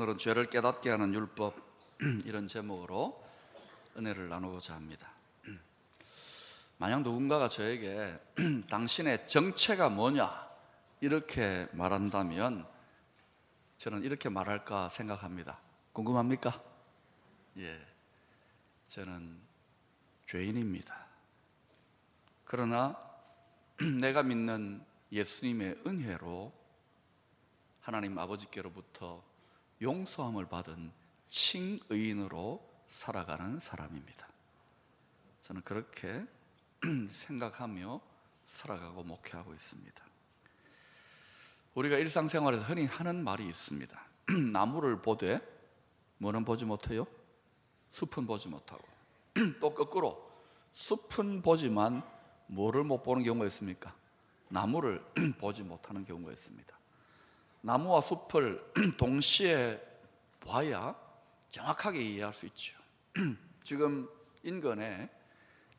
오늘은 죄를 깨닫게 하는 율법 이런 제목으로 은혜를 나누고자 합니다. 만약 누군가가 저에게 당신의 정체가 뭐냐 이렇게 말한다면 저는 이렇게 말할까 생각합니다. 궁금합니까? 예, 저는 죄인입니다. 그러나 내가 믿는 예수님의 은혜로 하나님 아버지께로부터 용서함을 받은 칭의인으로 살아가는 사람입니다. 저는 그렇게 생각하며 살아가고 목회하고 있습니다. 우리가 일상생활에서 흔히 하는 말이 있습니다. 나무를 보되 뭐는 보지 못해요? 숲은 보지 못하고 또 거꾸로 숲은 보지만 뭐를 못 보는 경우가 있습니까? 나무를 보지 못하는 경우가 있습니다. 나무와 숲을 동시에 봐야 정확하게 이해할 수 있죠. 지금 인근에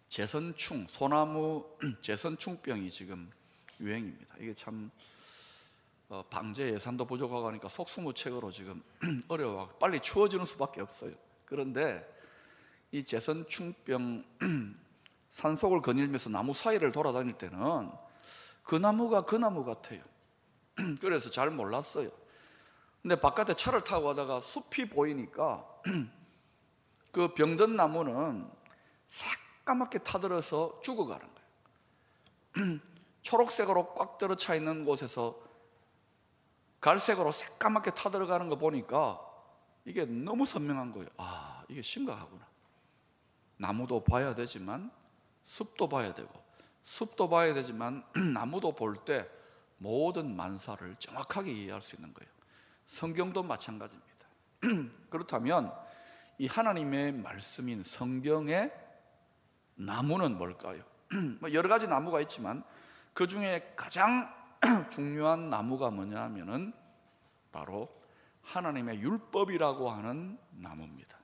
재선충, 소나무 재선충병이 지금 유행입니다. 이게 참 어, 방제 예산도 부족하고 하니까 속수무책으로 지금 어려워 빨리 추워지는 수밖에 없어요. 그런데 이 재선충병 산속을 거닐면서 나무 사이를 돌아다닐 때는 그 나무가 그 나무 같아요. 그래서 잘 몰랐어요. 근데 바깥에 차를 타고 가다가 숲이 보이니까 그 병든 나무는 새까맣게 타들어서 죽어가는 거예요. 초록색으로 꽉 들어차 있는 곳에서 갈색으로 새까맣게 타들어가는 거 보니까 이게 너무 선명한 거예요. 아, 이게 심각하구나. 나무도 봐야 되지만 숲도 봐야 되고 숲도 봐야 되지만 나무도 볼 때 모든 만사를 정확하게 이해할 수 있는 거예요. 성경도 마찬가지입니다. 그렇다면 이 하나님의 말씀인 성경의 나무는 뭘까요? 뭐 여러 가지 나무가 있지만 그 중에 가장 중요한 나무가 뭐냐 하면은 바로 하나님의 율법이라고 하는 나무입니다.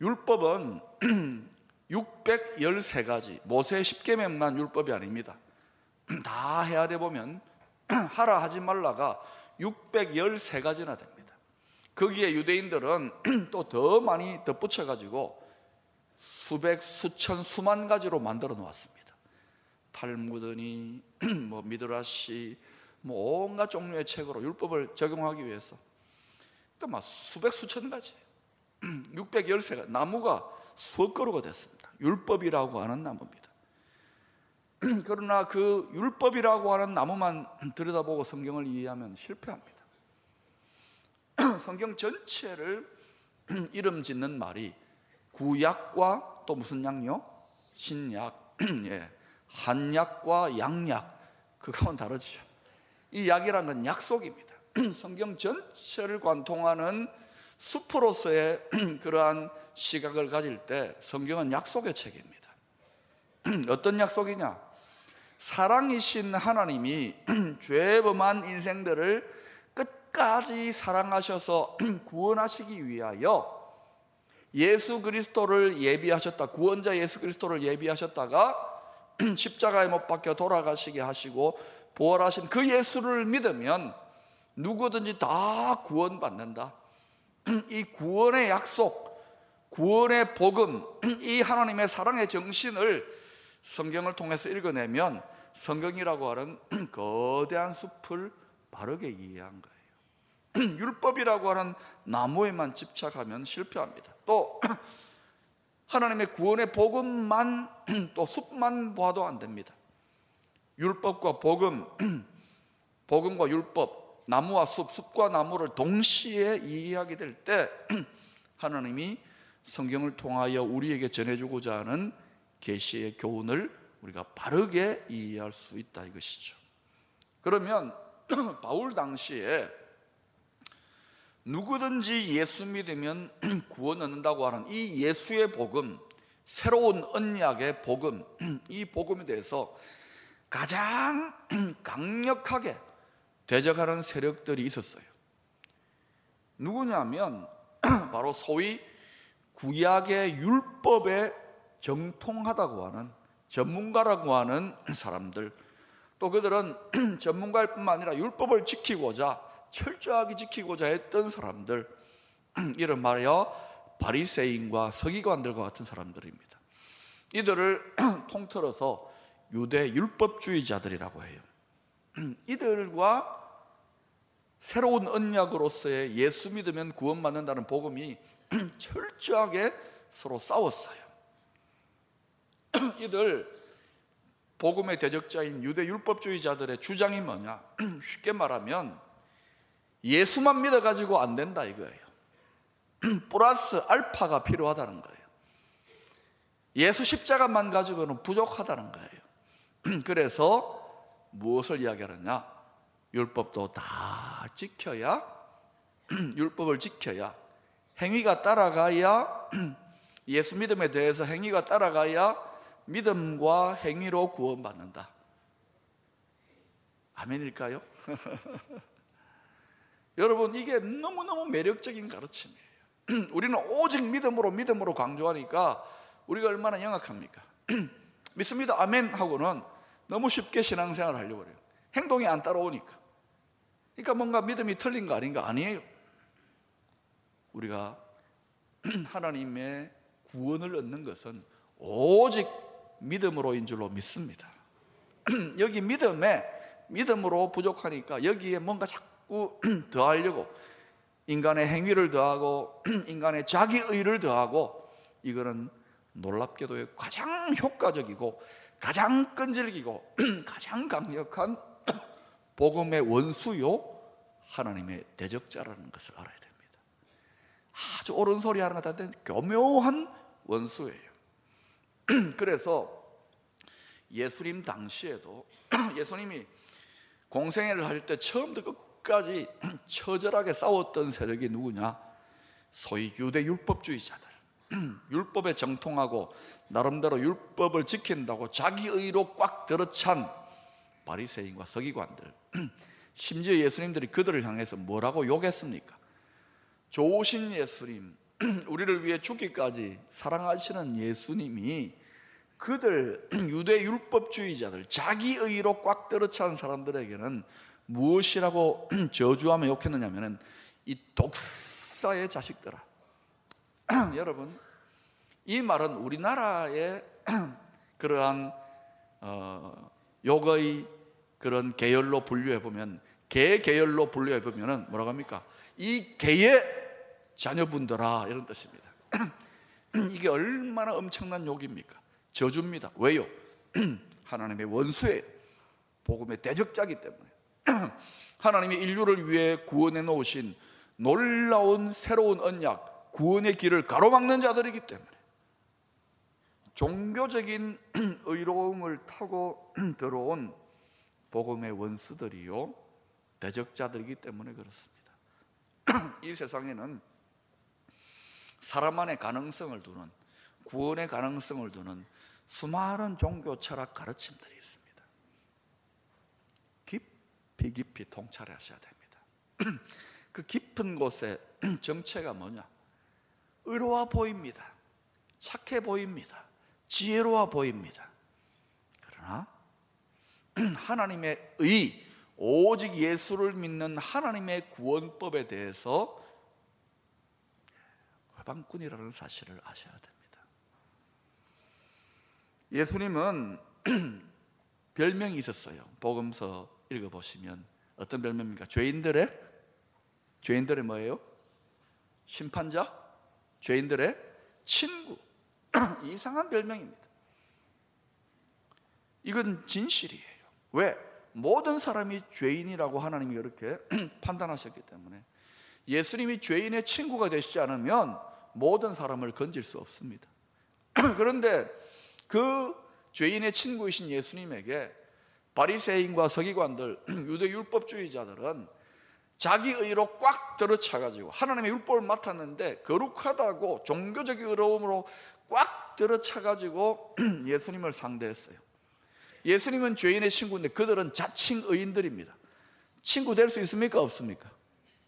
율법은 613가지 모세 10계명만 율법이 아닙니다. 다 헤아려 보면 하라 하지 말라가 613가지나 됩니다. 거기에 유대인들은 또 더 많이 덧붙여 가지고 수백 수천 수만 가지로 만들어 놓았습니다. 탈무드니 뭐 미드라시 뭐 온갖 종류의 책으로 율법을 적용하기 위해서 그러니까 막 수백 수천 가지 613가 나무가 수억 그루가 됐습니다. 율법이라고 하는 나무입니다. 그러나 그 율법이라고 하는 나무만 들여다보고 성경을 이해하면 실패합니다. 성경 전체를 이름 짓는 말이 구약과 또 무슨 약요? 신약, 예. 한약과 양약 그거는 다르죠. 이 약이라는 건 약속입니다. 성경 전체를 관통하는 수포로서의 그러한 시각을 가질 때 성경은 약속의 책입니다. 어떤 약속이냐? 사랑이신 하나님이 죄범한 인생들을 끝까지 사랑하셔서 구원하시기 위하여 예수 그리스도를 예비하셨다. 구원자 예수 그리스도를 예비하셨다가 십자가에 못 박혀 돌아가시게 하시고 부활하신 그 예수를 믿으면 누구든지 다 구원받는다. 이 구원의 약속, 구원의 복음, 이 하나님의 사랑의 정신을 성경을 통해서 읽어내면 성경이라고 하는 거대한 숲을 바르게 이해한 거예요. 율법이라고 하는 나무에만 집착하면 실패합니다. 또 하나님의 구원의 복음만 또 숲만 봐도 안 됩니다. 율법과 복음, 복음과 율법, 나무와 숲, 숲과 나무를 동시에 이해하게 될 때 하나님이 성경을 통하여 우리에게 전해주고자 하는 계시의 교훈을 우리가 바르게 이해할 수 있다 이것이죠. 그러면 바울 당시에 누구든지 예수 믿으면 구원 얻는다고 하는 이 예수의 복음, 새로운 언약의 복음, 이 복음에 대해서 가장 강력하게 대적하는 세력들이 있었어요. 누구냐면 바로 소위 구약의 율법에 정통하다고 하는 전문가라고 하는 사람들 또 그들은 전문가일 뿐만 아니라 율법을 지키고자 철저하게 지키고자 했던 사람들 이름 말하여 바리새인과 서기관들과 같은 사람들입니다. 이들을 통틀어서 유대 율법주의자들이라고 해요. 이들과 새로운 언약으로서의 예수 믿으면 구원받는다는 복음이 철저하게 서로 싸웠어요. 이들 복음의 대적자인 유대 율법주의자들의 주장이 뭐냐? 쉽게 말하면 예수만 믿어 가지고 안 된다 이거예요. 플러스 알파가 필요하다는 거예요. 예수 십자가만 가지고는 부족하다는 거예요. 그래서 무엇을 이야기하느냐? 율법도 다 지켜야, 율법을 지켜야, 행위가 따라가야, 예수 믿음에 대해서 행위가 따라가야 믿음과 행위로 구원받는다. 아멘일까요? 여러분, 이게 너무너무 매력적인 가르침이에요. 우리는 오직 믿음으로 믿음으로 강조하니까 우리가 얼마나 영악합니까? 믿습니다. 아멘 하고는 너무 쉽게 신앙생활을 하려고 그래요. 행동이 안 따라오니까. 그러니까 뭔가 믿음이 틀린 거 아닌가? 아니에요. 우리가 하나님의 구원을 얻는 것은 오직 믿음으로인 줄로 믿습니다. 여기 믿음에 믿음으로 부족하니까 여기에 뭔가 자꾸 더하려고 인간의 행위를 더하고 인간의 자기의를 더하고 이거는 놀랍게도 가장 효과적이고 가장 끈질기고 가장 강력한 복음의 원수요 하나님의 대적자라는 것을 알아야 됩니다. 아주 옳은 소리 하는 것 같은 교묘한 원수예요. 그래서 예수님 당시에도 예수님이 공생애를 할 때 처음부터 끝까지 처절하게 싸웠던 세력이 누구냐? 소위 유대 율법주의자들. 율법에 정통하고 나름대로 율법을 지킨다고 자기 의로 꽉 들어찬 바리새인과 서기관들. 심지어 예수님들이 그들을 향해서 뭐라고 욕했습니까? 좋으신 예수님, 우리를 위해 죽기까지 사랑하시는 예수님이 그들 유대 율법주의자들 자기 의로 꽉 들어찬 사람들에게는 무엇이라고 저주하며 욕했느냐면은 이 독사의 자식들아. 여러분 이 말은 우리나라의 그러한 어, 욕의 그런 계열로 분류해 보면 개 계열로 분류해 보면은 뭐라고 합니까? 이 개의 자녀분들아 이런 뜻입니다. 이게 얼마나 엄청난 욕입니까? 저주입니다. 왜요? 하나님의 원수의 복음의 대적자기 때문에 하나님이 인류를 위해 구원해 놓으신 놀라운 새로운 언약, 구원의 길을 가로막는 자들이기 때문에 종교적인 의로움을 타고 들어온 복음의 원수들이요 대적자들이기 때문에 그렇습니다. 이 세상에는 사람 안의 가능성을 두는 구원의 가능성을 두는 수많은 종교 철학 가르침들이 있습니다. 깊이 깊이 통찰하셔야 됩니다. 그 깊은 곳에 정체가 뭐냐? 의로워 보입니다. 착해 보입니다. 지혜로워 보입니다. 그러나 하나님의 의, 오직 예수를 믿는 하나님의 구원법에 대해서 회방꾼이라는 사실을 아셔야 됩니다. 예수님은 별명이 있었어요. 복음서 읽어보시면 어떤 별명입니까? 죄인들의 죄인들의 뭐예요? 심판자? 죄인들의 친구. 이상한 별명입니다. 이건 진실이에요. 왜? 모든 사람이 죄인이라고 하나님이 그렇게 판단하셨기 때문에 예수님이 죄인의 친구가 되시지 않으면 모든 사람을 건질 수 없습니다. 그런데 그 죄인의 친구이신 예수님에게 바리새인과 서기관들 유대 율법주의자들은 자기 의로 꽉 들어차 가지고 하나님의 율법을 맡았는데 거룩하다고 종교적 의로움으로 꽉 들어차 가지고 예수님을 상대했어요. 예수님은 죄인의 친구인데 그들은 자칭 의인들입니다. 친구 될 수 있습니까? 없습니까?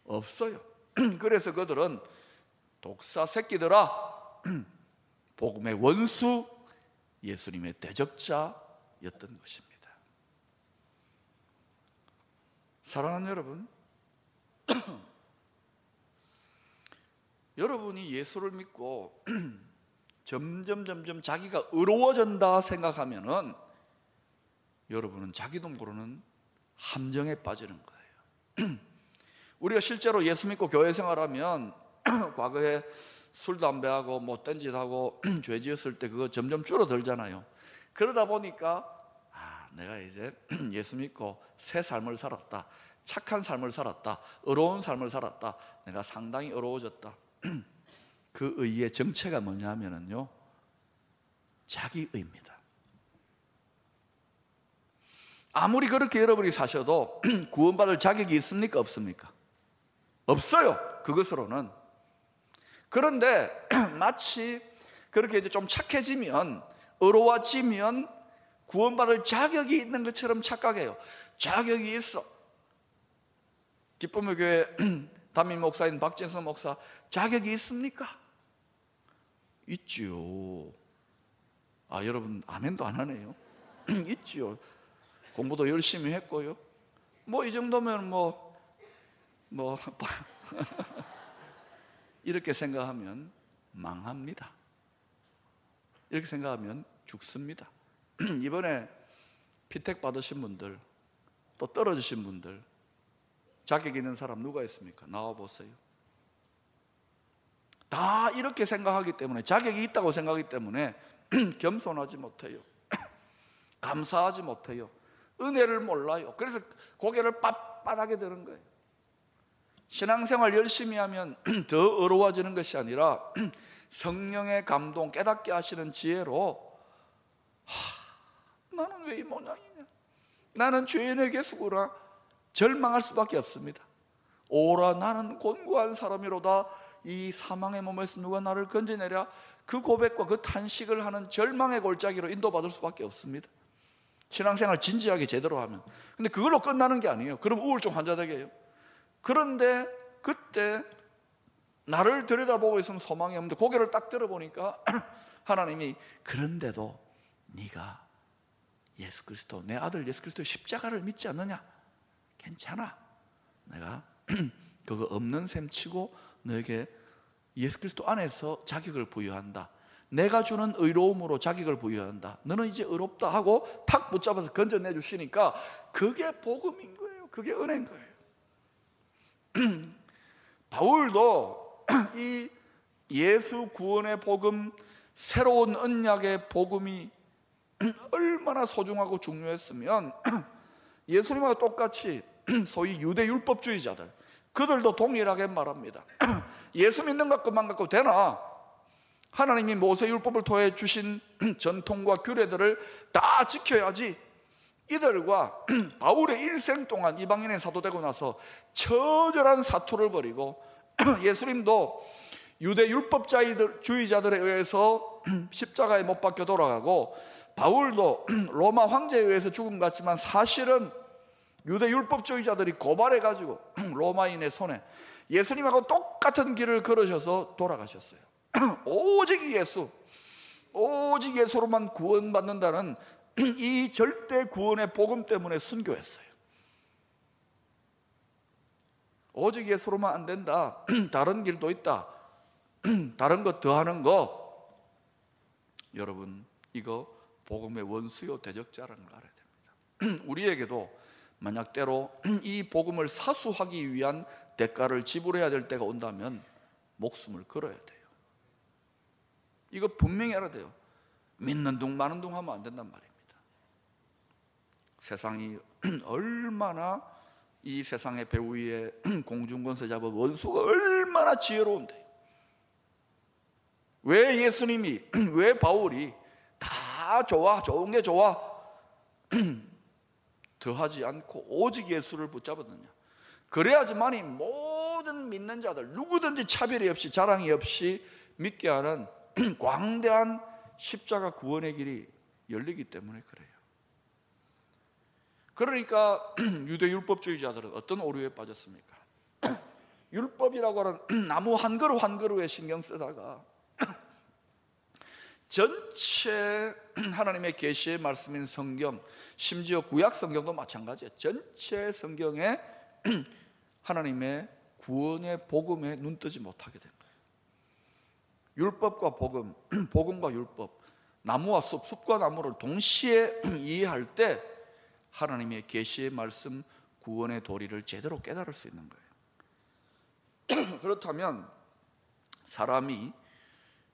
없어요. 그래서 그들은 독사 새끼들아 복음의 원수 예수님의 대적자였던 것입니다. 사랑하는 여러분, 여러분이 예수를 믿고 점점 점점 자기가 의로워진다 생각하면은 여러분은 자기도 모르는 함정에 빠지는 거예요. 우리가 실제로 예수 믿고 교회 생활하면 과거에 술 담배하고 못된 짓하고 죄 지었을 때 그거 점점 줄어들잖아요. 그러다 보니까 아, 내가 이제 예수 믿고 새 삶을 살았다. 착한 삶을 살았다. 의로운 삶을 살았다. 내가 상당히 의로워졌다. 그 의의 정체가 뭐냐면요. 자기 의입니다. 아무리 그렇게 여러분이 사셔도 구원받을 자격이 있습니까? 없습니까? 없어요. 그것으로는. 그런데 마치 그렇게 이제 좀 착해지면, 의로워지면 구원받을 자격이 있는 것처럼 착각해요. 자격이 있어. 기쁨의 교회 담임 목사인 박진선 목사 자격이 있습니까? 있지요. 아 여러분 아멘도 안 하네요. 있지요. 공부도 열심히 했고요. 뭐 이 정도면 뭐뭐 뭐, 이렇게 생각하면 망합니다. 이렇게 생각하면 죽습니다. 이번에 피택 받으신 분들 또 떨어지신 분들 자격 있는 사람 누가 있습니까? 나와 보세요. 다 이렇게 생각하기 때문에 자격이 있다고 생각하기 때문에 겸손하지 못해요. 감사하지 못해요. 은혜를 몰라요. 그래서 고개를 빳빳하게 드는 거예요. 신앙생활 열심히 하면 더 어려워지는 것이 아니라 성령의 감동, 깨닫게 하시는 지혜로 하, 나는 왜 이 모양이냐? 나는 죄인의 개수구나. 절망할 수밖에 없습니다. 오라 나는 곤고한 사람이로다 이 사망의 몸에서 누가 나를 건져내랴 그 고백과 그 탄식을 하는 절망의 골짜기로 인도받을 수밖에 없습니다. 신앙생활 진지하게 제대로 하면. 근데 그걸로 끝나는 게 아니에요. 그럼 우울증 환자 되게 해요. 그런데 그때 나를 들여다보고 있으면 소망이 없는데 고개를 딱 들어보니까 하나님이 그런데도 네가 예수 그리스도 내 아들 예수 그리스도의 십자가를 믿지 않느냐? 괜찮아. 내가 그거 없는 셈 치고 너에게 예수 그리스도 안에서 자격을 부여한다. 내가 주는 의로움으로 자격을 부여한다. 너는 이제 의롭다 하고 탁 붙잡아서 건져내 주시니까 그게 복음인 거예요. 그게 은혜인 거예요. 바울도 이 예수 구원의 복음, 새로운 언약의 복음이 얼마나 소중하고 중요했으면 예수님과 똑같이 소위 유대 율법주의자들 그들도 동일하게 말합니다. 예수 믿는 것것만 갖고 되나? 하나님이 모세 율법을 통해 주신 전통과 규례들을 다 지켜야지. 이들과 바울의 일생 동안 이방인의 사도되고 나서 처절한 사투를 벌이고 예수님도 유대 율법주의자들에 의해서 십자가에 못 박혀 돌아가고 바울도 로마 황제에 의해서 죽음 같지만 사실은 유대 율법주의자들이 고발해 가지고 로마인의 손에 예수님하고 똑같은 길을 걸으셔서 돌아가셨어요. 오직 예수, 오직 예수로만 구원받는다는 이 절대 구원의 복음 때문에 순교했어요. 오직 예수로만 안 된다. 다른 길도 있다. 다른 것 더 하는 거. 여러분, 이거 복음의 원수요 대적자라는 걸 알아야 됩니다. 우리에게도 만약 때로 이 복음을 사수하기 위한 대가를 지불해야 될 때가 온다면 목숨을 걸어야 돼요. 이거 분명히 알아야 돼요. 믿는 둥 마는 둥 하면 안 된단 말입니다. 세상이 얼마나 이 세상의 배우 위에 공중권세 잡은 원수가 얼마나 지혜로운데. 왜 예수님이 왜 바울이 다 좋아 좋은 게 좋아? 더하지 않고 오직 예수를 붙잡았느냐? 그래야지만이 모든 믿는 자들 누구든지 차별이 없이 자랑이 없이 믿게 하는 광대한 십자가 구원의 길이 열리기 때문에 그래요. 그러니까 유대 율법주의자들은 어떤 오류에 빠졌습니까? 율법이라고 하는 나무 한 그루 한 그루에 신경 쓰다가 전체 하나님의 계시의 말씀인 성경, 심지어 구약 성경도 마찬가지예요. 전체 성경에 하나님의 구원의 복음에 눈 뜨지 못하게 된 거예요. 율법과 복음, 복음과 율법, 나무와 숲, 숲과 나무를 동시에 이해할 때 하나님의 계시의 말씀, 구원의 도리를 제대로 깨달을 수 있는 거예요. 그렇다면 사람이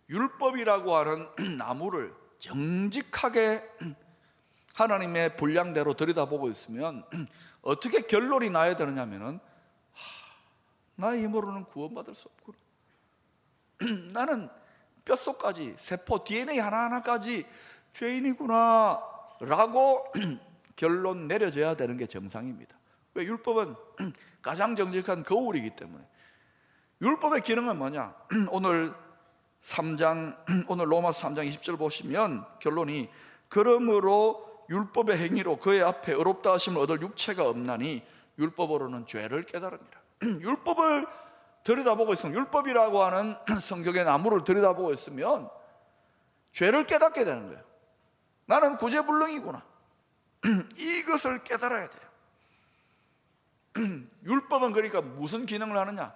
율법이라고 하는 나무를 정직하게 하나님의 분량대로 들여다보고 있으면 어떻게 결론이 나야 되느냐면은 나의 힘으로는 구원받을 수 없구나. 나는 뼛속까지 세포 DNA 하나하나까지 죄인이구나 라고 결론 내려져야 되는 게 정상입니다. 왜 율법은 가장 정직한 거울이기 때문에 율법의 기능은 뭐냐? 오늘 3장 오늘 로마서 3장 20절 보시면 결론이 그러므로 율법의 행위로 그의 앞에 의롭다 하심을 얻을 육체가 없나니 율법으로는 죄를 깨달으니라. 율법을 들여다보고 있으면 율법이라고 하는 성경의 나무를 들여다보고 있으면 죄를 깨닫게 되는 거예요. 나는 구제불능이구나. 이것을 깨달아야 돼요. 율법은 그러니까 무슨 기능을 하느냐?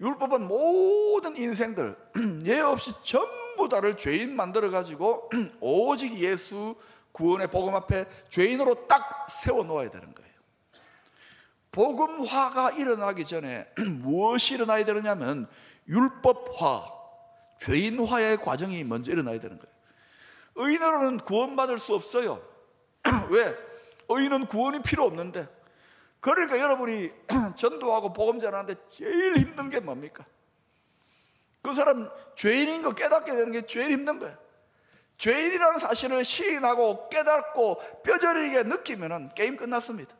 율법은 모든 인생들 예 없이 전부 다를 죄인 만들어 가지고 오직 예수 구원의 복음 앞에 죄인으로 딱 세워 놓아야 되는 거예요. 복음화가 일어나기 전에 무엇이 일어나야 되느냐면 율법화, 죄인화의 과정이 먼저 일어나야 되는 거예요. 의인으로는 구원받을 수 없어요. 왜? 의인은 구원이 필요 없는데 그러니까 여러분이 전도하고 복음 전하는데 제일 힘든 게 뭡니까? 그 사람 죄인인 거 깨닫게 되는 게 제일 힘든 거예요. 죄인이라는 사실을 시인하고 깨닫고 뼈저리게 느끼면 게임 끝났습니다.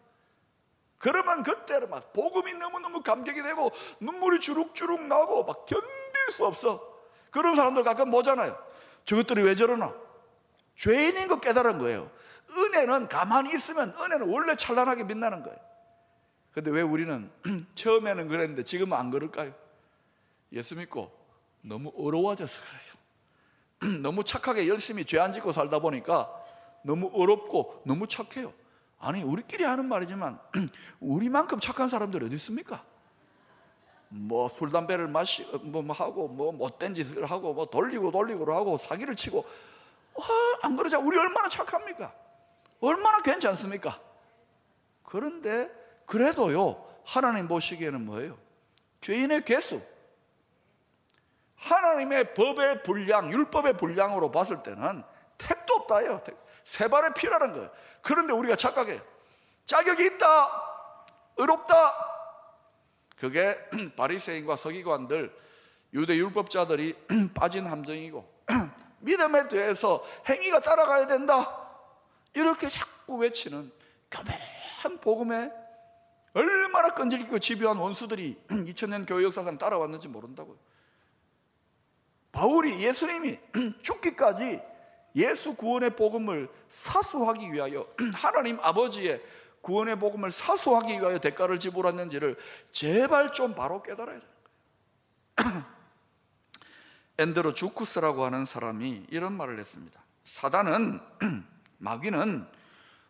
그러면 그때는 막 복음이 너무너무 감격이 되고 눈물이 주룩주룩 나고 막 견딜 수 없어. 그런 사람들 가끔 보잖아요. 저것들이 왜 저러나? 죄인인 거 깨달은 거예요. 은혜는 가만히 있으면 은혜는 원래 찬란하게 빛나는 거예요. 근데 왜 우리는 처음에는 그랬는데 지금은 안 그럴까요? 예수 믿고 너무 어려워져서 그래요. 너무 착하게 열심히 죄 안 짓고 살다 보니까 너무 어렵고 너무 착해요. 아니 우리끼리 하는 말이지만 우리만큼 착한 사람들 어디 있습니까? 뭐 술 담배를 마시 뭐 하고 뭐 못된 짓을 하고 뭐 돌리고 돌리고 하고 사기를 치고 어, 안 그러자 우리 얼마나 착합니까? 얼마나 괜찮습니까? 그런데 그래도요, 하나님 보시기에는 뭐예요? 죄인의 개수. 하나님의 법의 분량, 율법의 분량으로 봤을 때는 택도 없다요. 세 발의 피라는 거예요. 그런데 우리가 착각해요. 자격이 있다. 의롭다. 그게 바리새인과 서기관들, 유대 율법자들이 빠진 함정이고 믿음에 대해서 행위가 따라가야 된다. 이렇게 자꾸 외치는 교묘한 복음의 얼마나 끈질기고 집요한 원수들이 2000년 교회 역사상 따라왔는지 모른다고요. 바울이 예수님이 죽기까지 예수 구원의 복음을 사수하기 위하여 하나님 아버지의 구원의 복음을 사수하기 위하여 대가를 지불했는지를 제발 좀 바로 깨달아야 돼요. 엔드로 주쿠스라고 하는 사람이 이런 말을 했습니다. 사단은 마귀는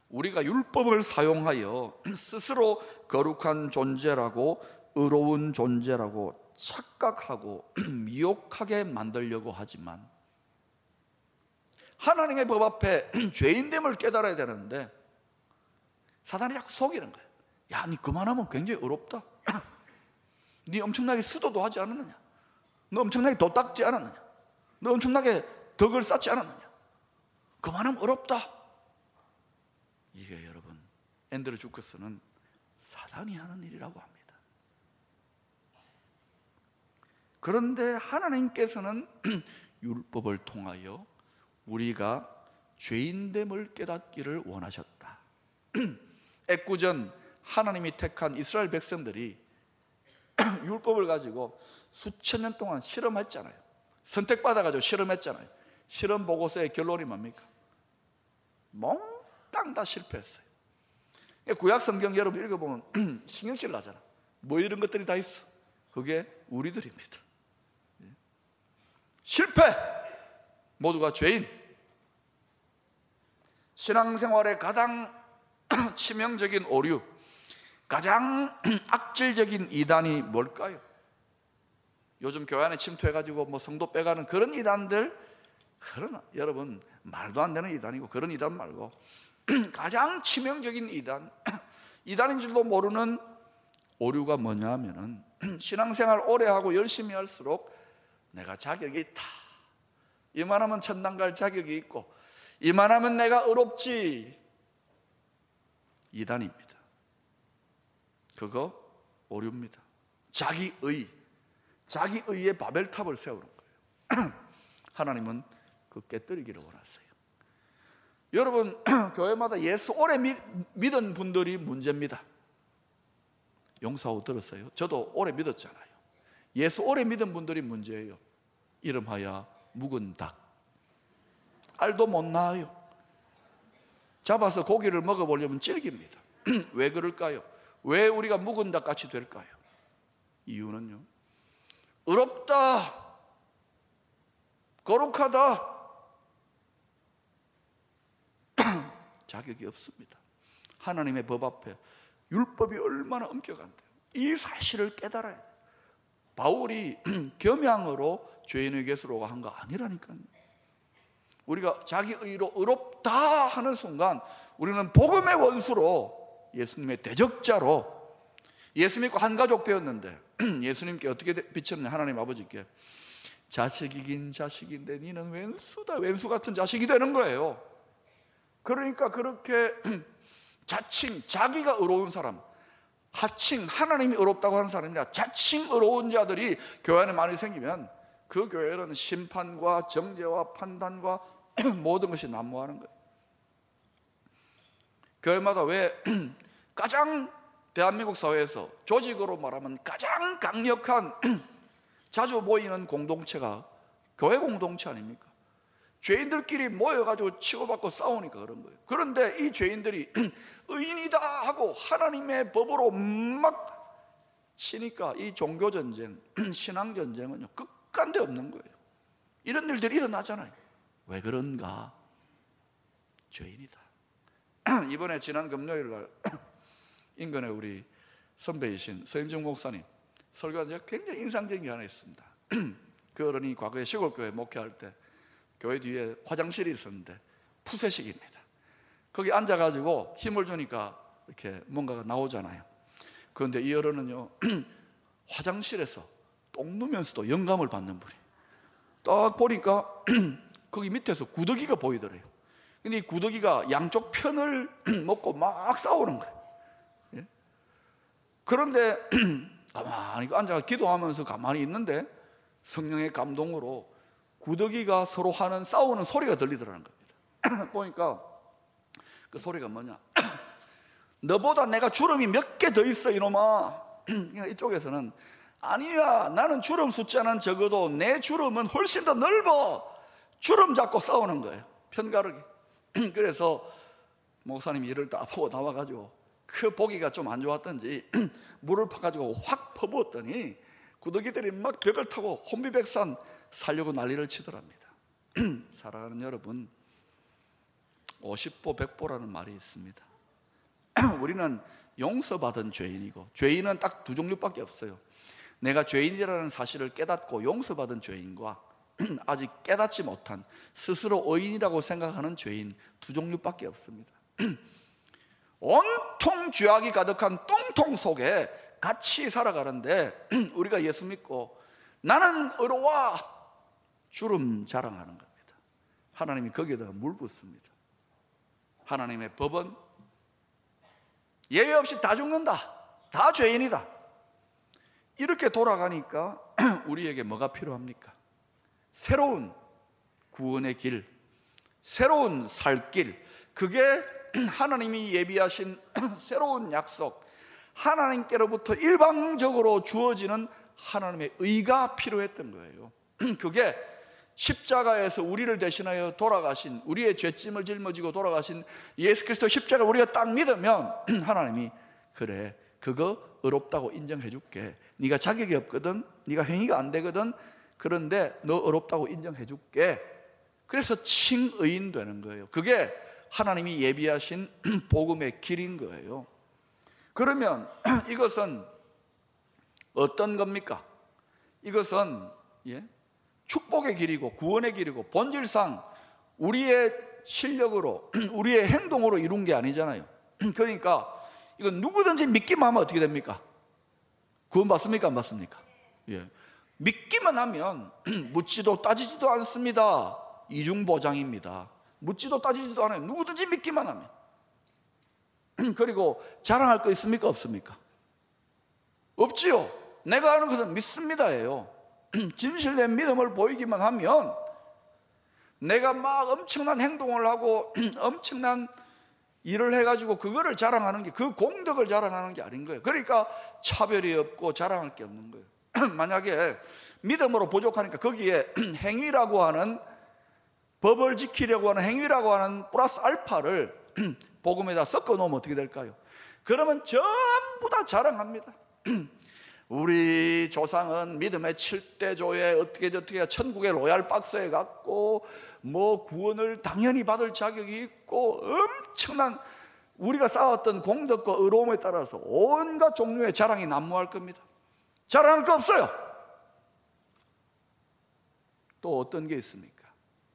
우리가 율법을 사용하여 스스로 거룩한 존재라고 의로운 존재라고 착각하고 미혹하게 만들려고 하지만 하나님의 법 앞에 죄인됨을 깨달아야 되는데 사단이 자꾸 속이는 거예요. 야, 니 그만하면 굉장히 어렵다. 니 엄청나게 수도도 하지 않았느냐? 너 엄청나게 도 닦지 않았느냐? 너 엄청나게 덕을 쌓지 않았느냐? 그만하면 어렵다. 이게 여러분 앤드루 주크스는 사단이 하는 일이라고 합니다. 그런데 하나님께서는 율법을 통하여 우리가 죄인됨을 깨닫기를 원하셨다. 애구전 하나님이 택한 이스라엘 백성들이 율법을 가지고 수천 년 동안 실험했잖아요. 선택받아가지고 실험했잖아요. 실험 보고서의 결론이 뭡니까? 몽몽 땅 다 실패했어요. 구약 성경 여러분 읽어보면 신경질 나잖아. 뭐 이런 것들이 다 있어. 그게 우리들입니다. 예. 실패! 모두가 죄인. 신앙생활의 가장 치명적인 오류. 가장 악질적인 이단이 뭘까요? 요즘 교회 안에 침투해가지고 뭐 성도 빼가는 그런 이단들 그러나 여러분 말도 안 되는 이단이고 그런 이단 말고 가장 치명적인 이단 이단인 줄도 모르는 오류가 뭐냐 하면은 신앙생활 오래 하고 열심히 할수록 내가 자격이 있다. 이만하면 천당 갈 자격이 있고 이만하면 내가 의롭지. 이단입니다. 그거 오류입니다. 자기의 자기의의 바벨탑을 세우는 거예요. 하나님은 그 깨뜨리기를 원하세요 여러분 교회마다 예수 오래 믿, 믿은 분들이 문제입니다. 용사하고 들었어요? 저도 오래 믿었잖아요. 예수 오래 믿은 분들이 문제예요. 이름하여 묵은 닭. 알도 못 낳아요. 잡아서 고기를 먹어보려면 질깁니다. 왜 그럴까요? 왜 우리가 묵은 닭 같이 될까요? 이유는요. 의롭다 거룩하다 자격이 없습니다. 하나님의 법 앞에 율법이 얼마나 엄격한데요. 이 사실을 깨달아야 돼요. 바울이 겸양으로 죄인에게 서로가 한거 아니라니까요. 우리가 자기 의로 의롭다 하는 순간 우리는 복음의 원수로 예수님의 대적자로 예수 믿고 한 가족 되었는데 예수님께 어떻게 비쳤느냐 하나님 아버지께 자식이긴 자식인데 니는 왼수다 왼수 같은 자식이 되는 거예요 그러니까 그렇게 자칭 자기가 의로운 사람 하칭 하나님이 의롭다고 하는 사람이 아니라 자칭 의로운 자들이 교회 안에 많이 생기면 그 교회는 심판과 정죄와 판단과 모든 것이 난무하는 거예요 교회마다 왜 가장 대한민국 사회에서 조직으로 말하면 가장 강력한 자주 모이는 공동체가 교회 공동체 아닙니까? 죄인들끼리 모여가지고 치고받고 싸우니까 그런 거예요. 그런데 이 죄인들이 의인이다 하고 하나님의 법으로 막 치니까 이 종교 전쟁, 신앙 전쟁은요 끝간데 없는 거예요. 이런 일들이 일어나잖아요. 왜 그런가? 죄인이다. 이번에 지난 금요일 날 인근에 우리 선배이신 서임중 목사님 설교한 제가 굉장히 인상적인 게 하나 있습니다. 그 어른이 과거에 시골교회 목회할 때 교회 뒤에 화장실이 있었는데 푸세식입니다. 거기 앉아가지고 힘을 주니까 이렇게 뭔가가 나오잖아요. 그런데 이 어른은요, 화장실에서 똥 누면서도 영감을 받는 분이. 딱 보니까 거기 밑에서 구더기가 보이더래요. 근데 이 구더기가 양쪽 편을 먹고 막 싸우는 거예요. 예? 그런데 가만히 앉아 기도하면서 가만히 있는데 성령의 감동으로 구더기가 서로 하는 싸우는 소리가 들리더라는 겁니다. 보니까 그 소리가 뭐냐? 너보다 내가 주름이 몇 개 더 있어 이놈아. 그러니까 이쪽에서는 아니야 나는 주름 숫자는 적어도 내 주름은 훨씬 더 넓어. 주름 잡고 싸우는 거예요. 편가르기. 그래서 목사님이 이를 딱 보고 나와가지고 그 보기가 좀 안 좋았던지 물을 퍼가지고 확 퍼부었더니 구더기들이 막 벽을 타고 혼비백산 살려고 난리를 치더랍니다. 사랑하는 여러분, 50보 100보라는 말이 있습니다. 우리는 용서받은 죄인이고 죄인은 딱 두 종류밖에 없어요. 내가 죄인이라는 사실을 깨닫고 용서받은 죄인과 아직 깨닫지 못한 스스로 의인이라고 생각하는 죄인 두 종류밖에 없습니다. 온통 죄악이 가득한 똥통 속에 같이 살아가는데 우리가 예수 믿고 나는 의로워 주름 자랑하는 겁니다. 하나님이 거기에다가 물 붓습니다. 하나님의 법은 예외 없이 다 죽는다. 다 죄인이다. 이렇게 돌아가니까 우리에게 뭐가 필요합니까? 새로운 구원의 길, 새로운 살 길, 그게 하나님이 예비하신 새로운 약속, 하나님께로부터 일방적으로 주어지는 하나님의 의가 필요했던 거예요. 그게 십자가에서 우리를 대신하여 돌아가신 우리의 죄짐을 짊어지고 돌아가신 예수 그리스도 십자가 우리가 딱 믿으면 하나님이 그래 그거 의롭다고 인정해 줄게 네가 자격이 없거든 네가 행위가 안 되거든 그런데 너 의롭다고 인정해 줄게 그래서 칭의인 되는 거예요 그게 하나님이 예비하신 복음의 길인 거예요 그러면 이것은 어떤 겁니까? 이것은 예? 축복의 길이고 구원의 길이고 본질상 우리의 실력으로 우리의 행동으로 이룬 게 아니잖아요. 그러니까 이건 누구든지 믿기만 하면 어떻게 됩니까? 구원 받습니까? 안 받습니까? 예. 믿기만 하면 묻지도 따지지도 않습니다. 이중 보장입니다. 묻지도 따지지도 않아요. 누구든지 믿기만 하면. 그리고 자랑할 거 있습니까? 없습니까? 없지요. 내가 하는 것은 믿습니다예요. 진실된 믿음을 보이기만 하면 내가 막 엄청난 행동을 하고 엄청난 일을 해가지고 그거를 자랑하는 게 그 공덕을 자랑하는 게 아닌 거예요. 그러니까 차별이 없고 자랑할 게 없는 거예요. 만약에 믿음으로 부족하니까 거기에 행위라고 하는 법을 지키려고 하는 행위라고 하는 플러스 알파를 복음에다 섞어 놓으면 어떻게 될까요? 그러면 전부 다 자랑합니다. 우리 조상은 믿음의 7대조에 어떻게 어떻게 천국의 로얄 박스에 갔고 뭐 구원을 당연히 받을 자격이 있고 엄청난 우리가 쌓았던 공덕과 의로움에 따라서 온갖 종류의 자랑이 난무할 겁니다. 자랑할 거 없어요. 또 어떤 게 있습니까?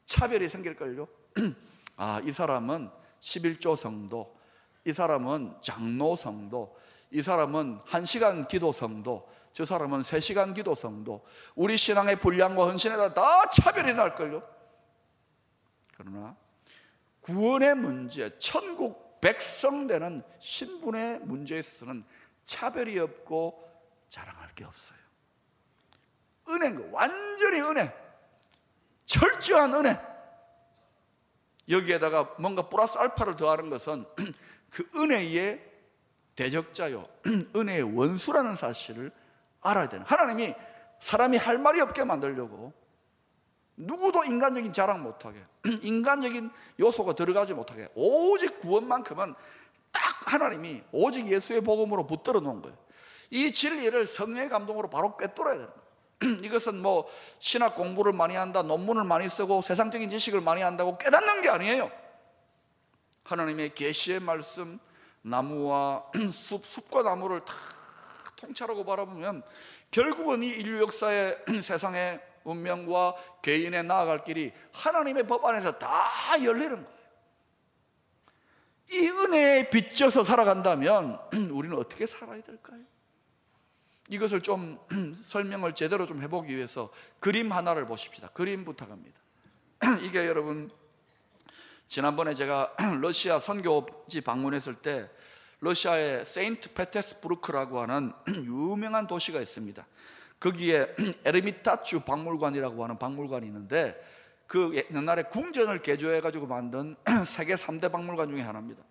차별이 생길걸요? 아, 이 사람은 11조 성도, 이 사람은 장로 성도, 이 사람은 1시간 기도 성도, 저 사람은 3시간 기도 성도, 우리 신앙의 분량과 헌신에다 다 차별이 날걸요? 그러나 구원의 문제, 천국 백성 되는 신분의 문제에 있어서는 차별이 없고 자랑할 게 없어요. 은혜인 거, 완전히 은혜. 철저한 은혜. 여기에다가 뭔가 플러스 알파를 더하는 것은 그 은혜의 대적자요, 은혜의 원수라는 사실을 알아야 되는. 하나님이 사람이 할 말이 없게 만들려고 누구도 인간적인 자랑 못하게, 인간적인 요소가 들어가지 못하게, 오직 구원만큼은 딱 하나님이 오직 예수의 복음으로 붙들어 놓은 거예요. 이 진리를 성령의 감동으로 바로 꿰뚫어야 되는 거예요. 이것은 뭐 신학 공부를 많이 한다, 논문을 많이 쓰고 세상적인 지식을 많이 한다고 깨닫는 게 아니에요. 하나님의 계시의 말씀, 나무와 숲, 숲과 나무를 다 통찰하고 바라보면 결국은 이 인류 역사의 세상의 운명과 개인의 나아갈 길이 하나님의 법 안에서 다 열리는 거예요. 이 은혜에 빚져서 살아간다면 우리는 어떻게 살아야 될까요? 이것을 좀 설명을 제대로 좀 해보기 위해서 그림 하나를 보십시다. 그림 부탁합니다. 이게 여러분 지난번에 제가 러시아 선교지 방문했을 때 러시아의 세인트 페테스부르크라고 하는 유명한 도시가 있습니다. 거기에 에르미타추 박물관이라고 하는 박물관이 있는데 그 옛날에 궁전을 개조해 가지고 만든 세계 3대 박물관 중에 하나입니다.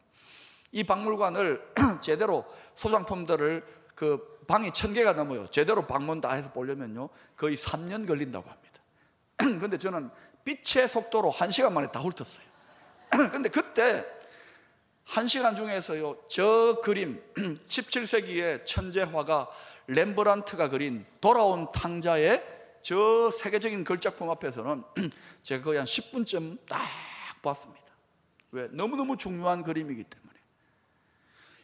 이 박물관을 제대로 소장품들을 그 방이 천 개가 넘어요. 제대로 방문 다 해서 보려면요 거의 3년 걸린다고 합니다. 근데 저는 빛의 속도로 1시간 만에 다 훑었어요. 근데 그때 1시간 중에서요 저 그림 17세기의 천재화가 렘브란트가 그린 돌아온 탕자의 저 세계적인 걸작품 앞에서는 제가 거의 한 10분쯤 딱 봤습니다. 왜? 너무너무 중요한 그림이기 때문에.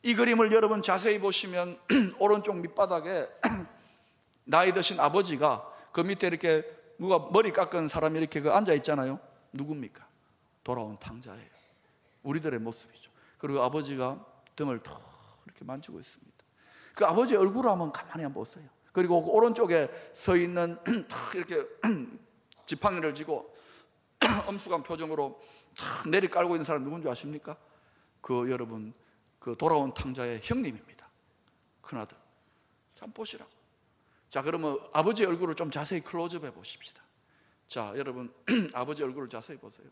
이 그림을 여러분 자세히 보시면 오른쪽 밑바닥에 나이 드신 아버지가 그 밑에 이렇게 누가 머리 깎은 사람이 이렇게 그 앉아 있잖아요. 누굽니까? 돌아온 탕자예요. 우리들의 모습이죠. 그리고 아버지가 등을 턱 이렇게 만지고 있습니다. 그 아버지 얼굴을 한번 가만히 한번 보세요. 그리고 그 오른쪽에 서 있는 이렇게 지팡이를 쥐고 엄숙한 표정으로 탁 내리 깔고 있는 사람 누군지 아십니까? 그 여러분 그 돌아온 탕자의 형님입니다. 큰아들. 참 보시라고. 자, 그러면 아버지 얼굴을 좀 자세히 클로즈업 해 보십시다. 자, 여러분 아버지 얼굴을 자세히 보세요.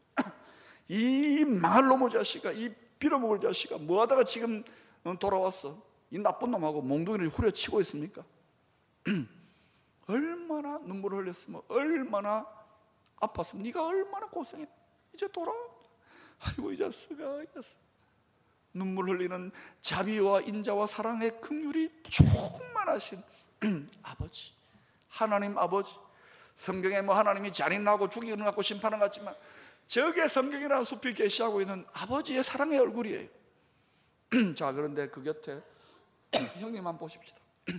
이 망할 놈의 자식아, 이 빌어먹을 자식아, 뭐 하다가 지금 돌아왔어? 이 나쁜 놈하고 몽둥이를 후려치고 있습니까? 얼마나 눈물을 흘렸으면 얼마나 아팠으면 네가 얼마나 고생했 이제 돌아 아이고 이 자식아 이 자식. 눈물 흘리는 자비와 인자와 사랑의 긍휼이 충만하신 아버지. 하나님 아버지. 성경에 뭐 하나님이 잔인하고 죽이는 갖고 심판을 같지만 저게 성경이라는 숲이 계시하고 있는 아버지의 사랑의 얼굴이에요 자 그런데 그 곁에 형님만 보십시다.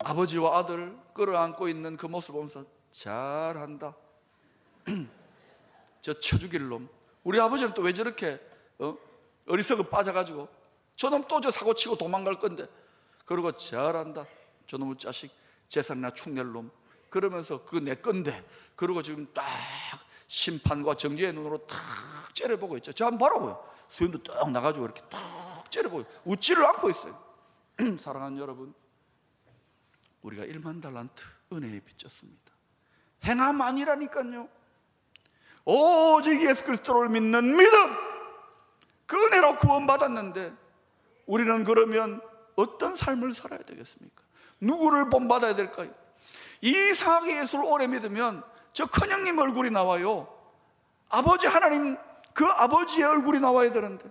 아버지와 아들 끌어안고 있는 그 모습 보면서 잘한다. 저 쳐죽일 놈. 우리 아버지는 또 왜 저렇게 어? 어리석어 빠져가지고 저놈 또 저 사고 치고 도망갈 건데 그러고 잘한다. 저놈의 자식 재산이나 축낼 놈. 그러면서 그 내 건데 그러고 지금 딱 심판과 정죄의 눈으로 탁 째려보고 있죠. 저 한번 보라고요. 수염도 딱 나가지고 이렇게 딱 째려보고 웃지를 않고 있어요. 사랑하는 여러분, 우리가 1만 달란트 은혜에 빚졌습니다. 행함 아니라니까요. 오직 예수 그리스도를 믿는 믿음, 그 은혜로 구원받았는데 우리는 그러면 어떤 삶을 살아야 되겠습니까? 누구를 본받아야 될까요? 이상하게 예수를 오래 믿으면 저 큰형님 얼굴이 나와요. 아버지 하나님 그 아버지의 얼굴이 나와야 되는데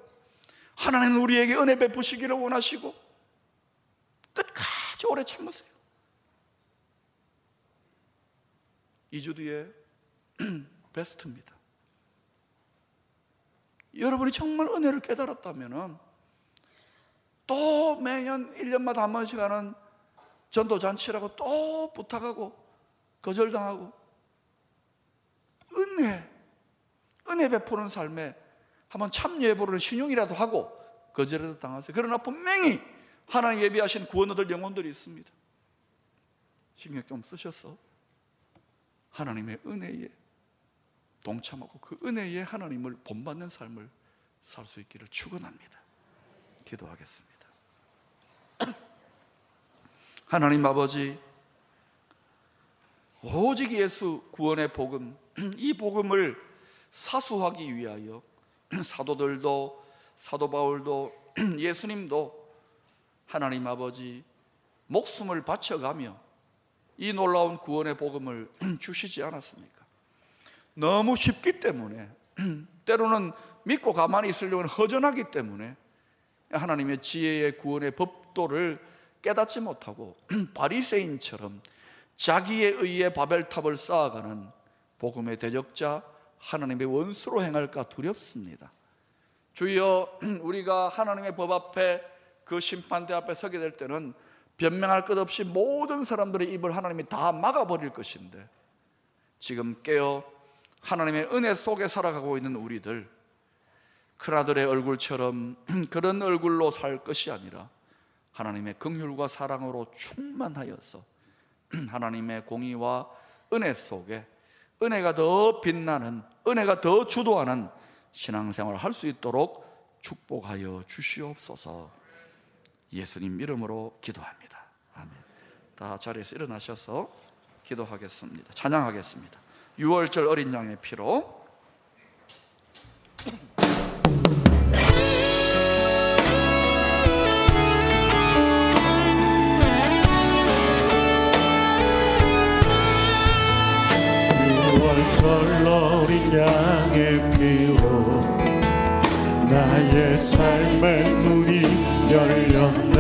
하나님은 우리에게 은혜 베푸시기를 원하시고 끝까지 오래 참으세요. 2주 뒤에 베스트입니다. 여러분이 정말 은혜를 깨달았다면 또 매년 1년마다 한 번씩 하는 전도잔치라고 또 부탁하고 거절당하고 은혜 은혜 베푸는 삶에 한번 참여해 보는 신용이라도 하고 거절해도 당하세요. 그러나 분명히 하나님 예비하신 구원 얻을 영혼들이 있습니다. 신경 좀 쓰셔서 하나님의 은혜에 동참하고 그 은혜에 하나님을 본받는 삶을 살 수 있기를 축원합니다. 기도하겠습니다. 하나님 아버지 오직 예수 구원의 복음 이 복음을 사수하기 위하여 사도들도 사도 바울도 예수님도 하나님 아버지 목숨을 바쳐가며 이 놀라운 구원의 복음을 주시지 않았습니까? 너무 쉽기 때문에 때로는 믿고 가만히 있으려면 허전하기 때문에 하나님의 지혜의 구원의 법도를 깨닫지 못하고 바리새인처럼 자기의 의에 바벨탑을 쌓아가는 복음의 대적자 하나님의 원수로 행할까 두렵습니다. 주여 우리가 하나님의 법 앞에 그 심판대 앞에 서게 될 때는 변명할 것 없이 모든 사람들의 입을 하나님이 다 막아버릴 것인데 지금 깨어 하나님의 은혜 속에 살아가고 있는 우리들 큰아들의 얼굴처럼 그런 얼굴로 살 것이 아니라 하나님의 긍휼과 사랑으로 충만하여서 하나님의 공의와 은혜 속에 은혜가 더 빛나는 은혜가 더 주도하는 신앙생활을 할수 있도록 축복하여 주시옵소서. 예수님 이름으로 기도합니다. 아멘. 다 자리에서 일어나셔서 기도하겠습니다. 찬양하겠습니다. 6월절 어린 양의 피로 절로린 양의 피로 나의 삶의 문이 열렸네.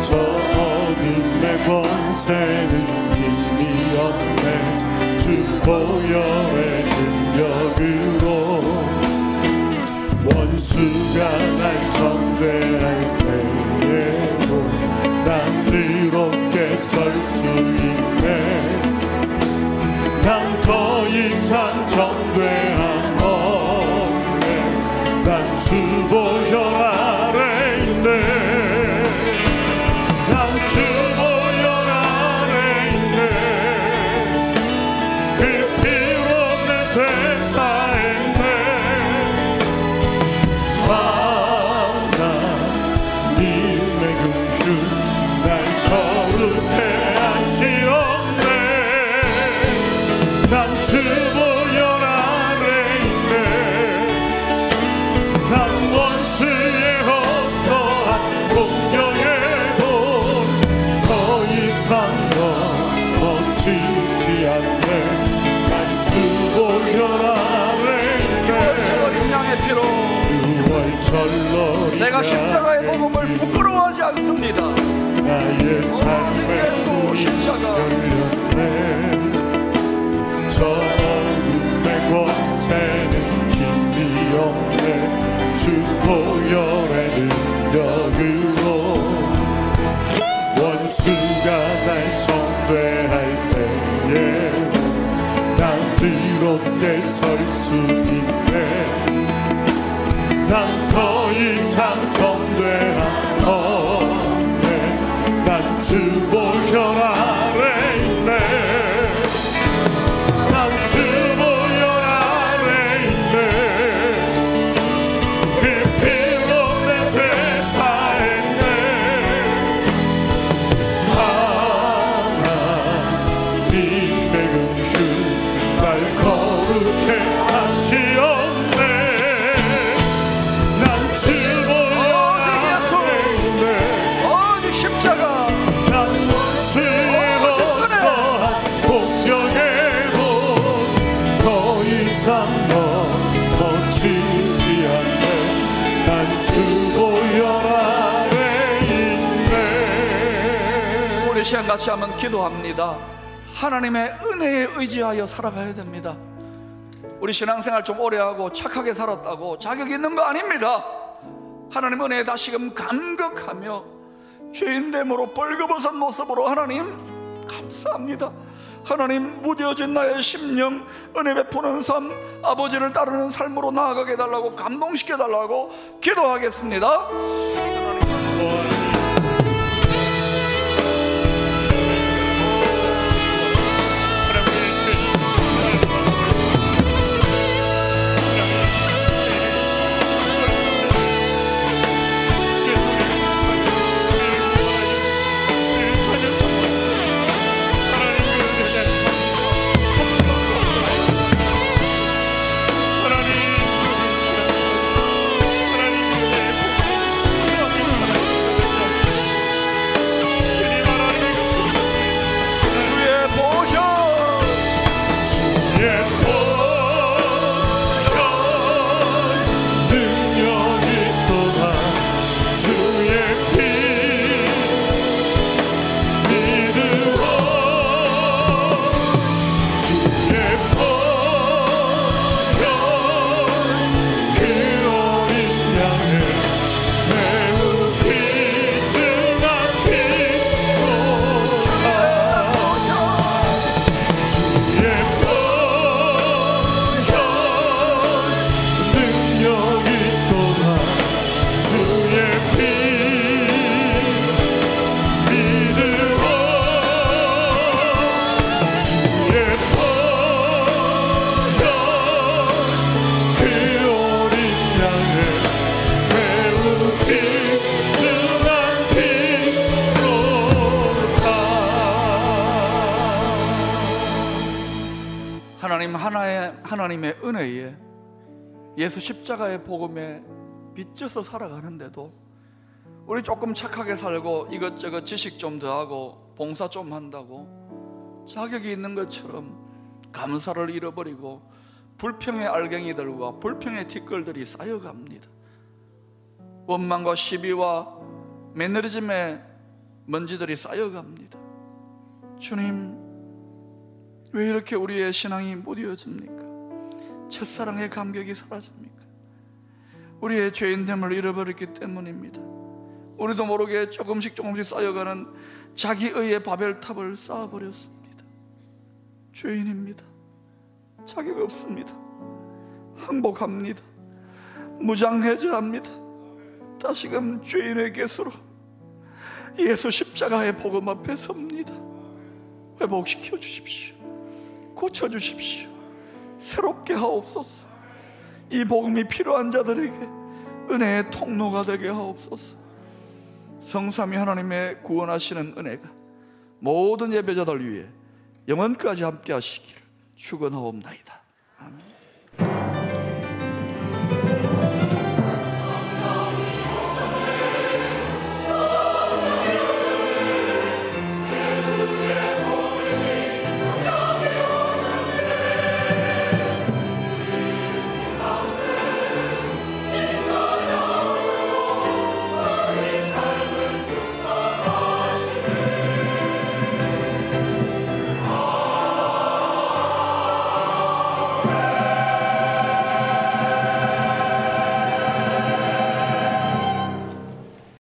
저 어둠의 권세는 힘이 없네. 주 보혈의 능력으로 원수가 날 정죄할 때에도 난 의롭게 설수 6월절로 내가 십자가의 복음을 부끄러워하지 않습니다. 삶의 예수 십자가. 열렸네 저 어둠의 권세는 힘이 없네 주 보혈의 능 시간 같이 한번 기도합니다. 하나님의 은혜에 의지하여 살아가야 됩니다. 우리 신앙생활 좀 오래 하고 착하게 살았다고 자격 있는 거 아닙니다. 하나님 은혜에 다시금 감격하며 죄인됨으로 벌거벗은 모습으로 하나님 감사합니다. 하나님 무뎌진 나의 심령 은혜 베푸는 삶 아버지를 따르는 삶으로 나아가게 달라고 감동시켜 달라고 기도하겠습니다. 예수 십자가의 복음에 빚져서 살아가는데도 우리 조금 착하게 살고 이것저것 지식 좀 더하고 봉사 좀 한다고 자격이 있는 것처럼 감사를 잃어버리고 불평의 알갱이들과 불평의 티끌들이 쌓여갑니다. 원망과 시비와 매너리즘의 먼지들이 쌓여갑니다. 주님, 왜 이렇게 우리의 신앙이 무뎌집니까? 첫사랑의 감격이 사라집니까? 우리의 죄인됨을 잃어버렸기 때문입니다. 우리도 모르게 조금씩 조금씩 쌓여가는 자기의의 바벨탑을 쌓아버렸습니다. 죄인입니다. 자격 없습니다. 항복합니다. 무장해제합니다. 다시금 죄인의 겟으로 예수 십자가의 복음 앞에 섭니다. 회복시켜 주십시오. 고쳐 주십시오. 새롭게 하옵소서. 이 복음이 필요한 자들에게 은혜의 통로가 되게 하옵소서. 성삼위 하나님의 구원하시는 은혜가 모든 예배자들 위해 영원까지 함께 하시기를 축원하옵나이다.